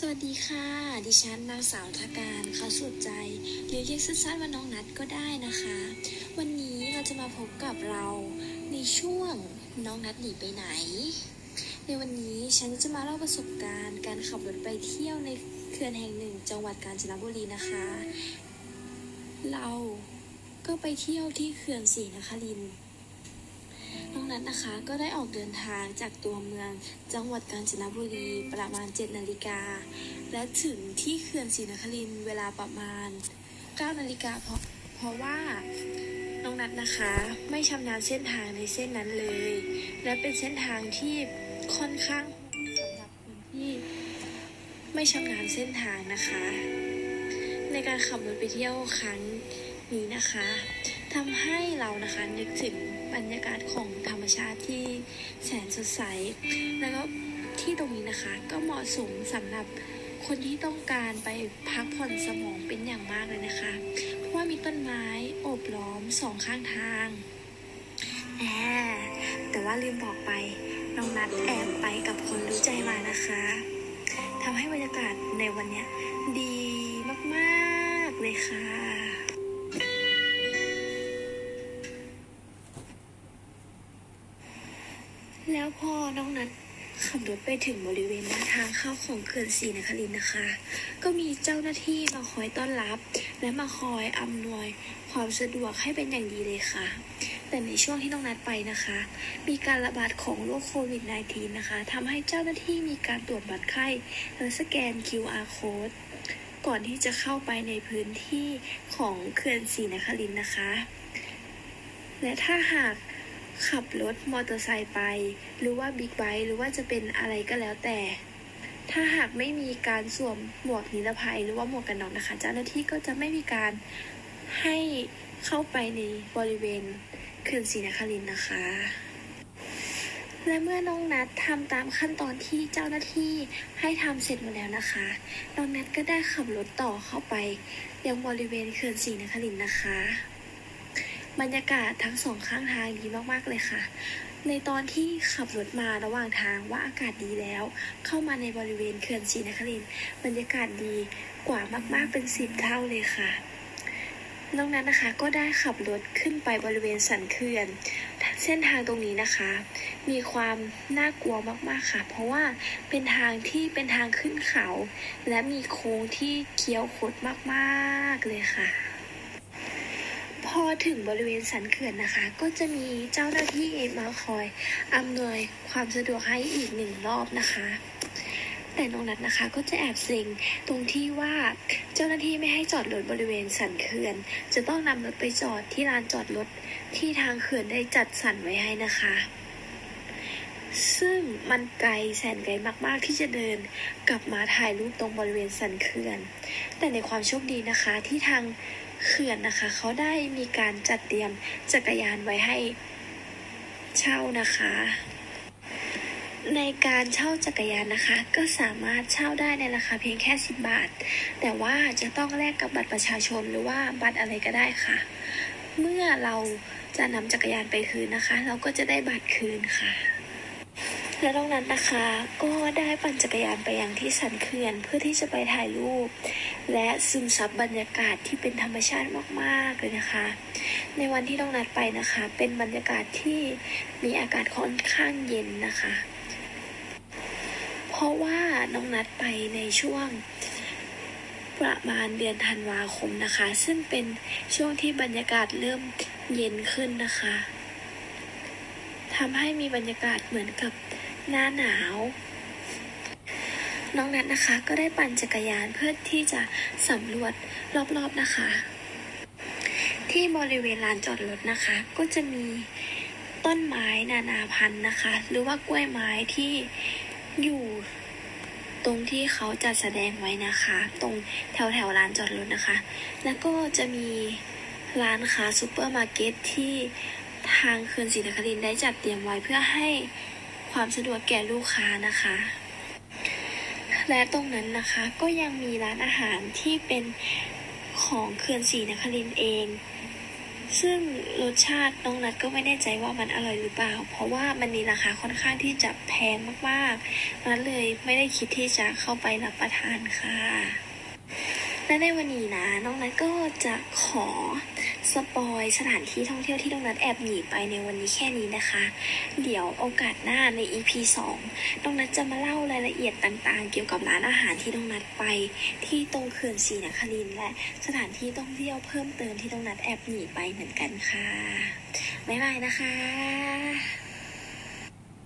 สวัสดีค่ะ ดิฉันนางสาวทการเขาสุดใจหรือเรียกสั้นๆว่าน้องนัดก็ได้นะคะ วันนี้เราจะมาพบกับเราในช่วงน้องนัดหนีไปไหน ในวันนี้ฉันจะมาเล่าประสบการณ์การขับรถไปเที่ยวในเขื่อนแห่งหนึ่ง จังหวัดกาญจนบุรีนะคะ เราก็ไปเที่ยวที่เขื่อนศรีนครินทร์ น้องนัดนะคะก็ได้ออกเดินทางจากตัวเมืองจังหวัดกาญจนบุรีประมาณ 7 นาฬิกา และถึงที่เขื่อนศรีนครินเวลาประมาณ 9 นาฬิกาเพราะเพราะว่าน้องนัดนะคะ ไม่ชำนาญเส้นทางในเส้นนั้นเลย และเป็นเส้นทางที่ค่อนข้างสำหรับคนที่ไม่ชำนาญเส้นทางนะคะ ในการขับรถไปเที่ยวครั้งนี้นะคะ ทำให้เรานะคะนึกถึงบรรยากาศของธรรมชาติที่แสนสดใส แล้วก็ที่ตรงนี้นะคะก็เหมาะสมสำหรับคนที่ต้องการไปพักผ่อนสมองเป็นอย่างมากเลยนะคะ เพราะว่ามีต้นไม้โอบล้อมสองข้างทางแอบแต่ว่าลืมบอกไปน้องนัดแอบไปกับคนรู้ใจมานะคะทำให้บรรยากาศในวันนี้ดีมาก ๆ เลยค่ะ แล้วพอน้องนัดขับรถไปถึงบริเวณหน้าทางเข้าของเขื่อนศรีนครินทร์นะคะ ก็มีเจ้าหน้าที่มาคอยต้อนรับ และมาคอยอำนวยความสะดวกให้เป็นอย่างดีเลยค่ะ แต่ในช่วงที่น้องนัดไปนะคะ มีการระบาดของโรคโควิด -19 นะคะทำให้เจ้าหน้าที่มีการตรวจบัตรไข้และสแกน QR code ก่อนที่จะเข้าไปในพื้นที่ของเขื่อนศรีนครินทร์นะคะ และถ้าหาก ขับรถมอเตอร์ไซค์ไป หรือว่าบิ๊กไบค์หรือว่าจะเป็นอะไรก็แล้วแต่ ถ้าหากไม่มีการสวมหมวกนิรภัยหรือว่าหมวกกันน็อกนะคะ เจ้าหน้าที่ก็จะไม่มีการให้เข้าไปในบริเวณเขื่อนศรีนครินทร์นะคะ และเมื่อน้องนัดทำตามขั้นตอนที่เจ้าหน้าที่ให้ทำเสร็จหมดแล้วนะคะ น้องนัดก็ได้ขับรถต่อเข้าไปยังบริเวณเขื่อนศรีนครินทร์นะคะ บรรยากาศทั้งสองข้างทางดีมากๆเลยค่ะ ในตอนที่ขับรถมาระหว่างทางว่าอากาศดีแล้ว เข้ามาในบริเวณเขื่อนศรีนครินทร์บรรยากาศดีกว่ามากๆเป็นสิบเท่าเลยค่ะนอกนั้นนะคะก็ได้ขับรถขึ้นไปบริเวณสันเขื่อน เส้นทางตรงนี้นะคะ มีความน่ากลัวมากๆค่ะ เพราะว่าเป็นทางที่เป็นทางขึ้นเขา และมีโค้งที่เคี้ยวคดมากๆเลยค่ะ พอถึงบริเวณสันเขื่อนนะคะ ก็จะมีเจ้าหน้าที่มาคอยอำนวยความสะดวกให้อีกหนึ่งรอบนะคะ แต่น้องนัดนะคะก็จะแอบเซ็งตรงที่ว่าเจ้าหน้าที่ไม่ให้จอดรถบริเวณสันเขื่อน จะต้องนำรถไปจอดที่ลานจอดรถที่ทางเขื่อนได้จัดสรรไว้ให้นะคะ ซึ่งมันไกลแสนไกลมากๆที่จะเดินกลับมาถ่ายรูปตรงบริเวณสันเขื่อน แต่ในความโชคดีนะคะที่ทางเขื่อนนะคะ เขาได้มีการจัดเตรียมจักรยานไว้ให้เช่านะคะ ในการเช่าจักรยานนะคะ ก็สามารถเช่าได้ในราคาเพียงแค่ 10 บาท แต่ว่าจะต้องแลกกับบัตรประชาชนหรือว่าบัตรอะไรก็ได้ค่ะ เมื่อเราจะนำจักรยานไปคืนนะคะ เราก็จะได้บัตรคืนค่ะ และตรงนั้นนะคะ ก็ได้ปั่นจักรยานไปยังที่สันเขื่อนเพื่อที่จะไปถ่ายรูป และซึมซับบรรยากาศที่เป็นธรรมชาติมากๆเลยนะคะ ในวันที่ต้องนัดไปนะคะ เป็นบรรยากาศที่มีอากาศค่อนข้างเย็นนะคะ เพราะว่าน้องนัดไปในช่วงประมาณเดือนธันวาคมนะคะ ซึ่งเป็นช่วงที่บรรยากาศเริ่มเย็นขึ้นนะคะทำให้มีบรรยากาศเหมือนกับ หน้าหนาว น้องนัดนะคะ ก็ได้ปั่นจักรยานเพื่อที่จะสำรวจรอบๆนะคะ ที่บริเวณลานจอดรถนะคะ ก็จะมีต้นไม้นานาพันธุ์นะคะ หรือว่ากล้วยไม้ที่อยู่ตรงที่เขาจัดแสดงไว้นะคะ ตรงแถวแถวๆลานจอดรถนะคะ แล้วก็จะมีร้านค้าซูเปอร์มาร์เก็ตที่ทางเขื่อนศรีนครินทร์ได้จัดเตรียมไว้เพื่อให้ ความสะดวกแก่ลูกค้านะคะ และตรงนั้นนะคะก็ยังมีร้านอาหารที่เป็นของเขื่อนศรีนครินทร์เอง ซึ่งรสชาติน้องนัดก็ไม่แน่ใจว่ามันอร่อยหรือเปล่า เพราะว่ามันมีราคาค่อนข้างที่จะแพงมากๆนัดเลยไม่ได้คิดที่จะเข้าไปรับประทานค่ะและในวันนี้นะน้องนัดก็จะขอ สปอยสถานที่ท่องเที่ยวที่น้องนัดแอบหนีไปในวันนี้แค่นี้นะคะ เดี๋ยวโอกาสหน้าใน EP 2น้องนัดจะมาเล่ารายละเอียดต่างๆ เกี่ยวกับร้านอาหารที่น้องนัดไป ที่ตรงเขื่อนศรีนครินและสถานที่ท่องเที่ยวเพิ่มเติมที่น้องนัดแอบหนีไปเหมือนกันค่ะบ๊ายบายนะคะ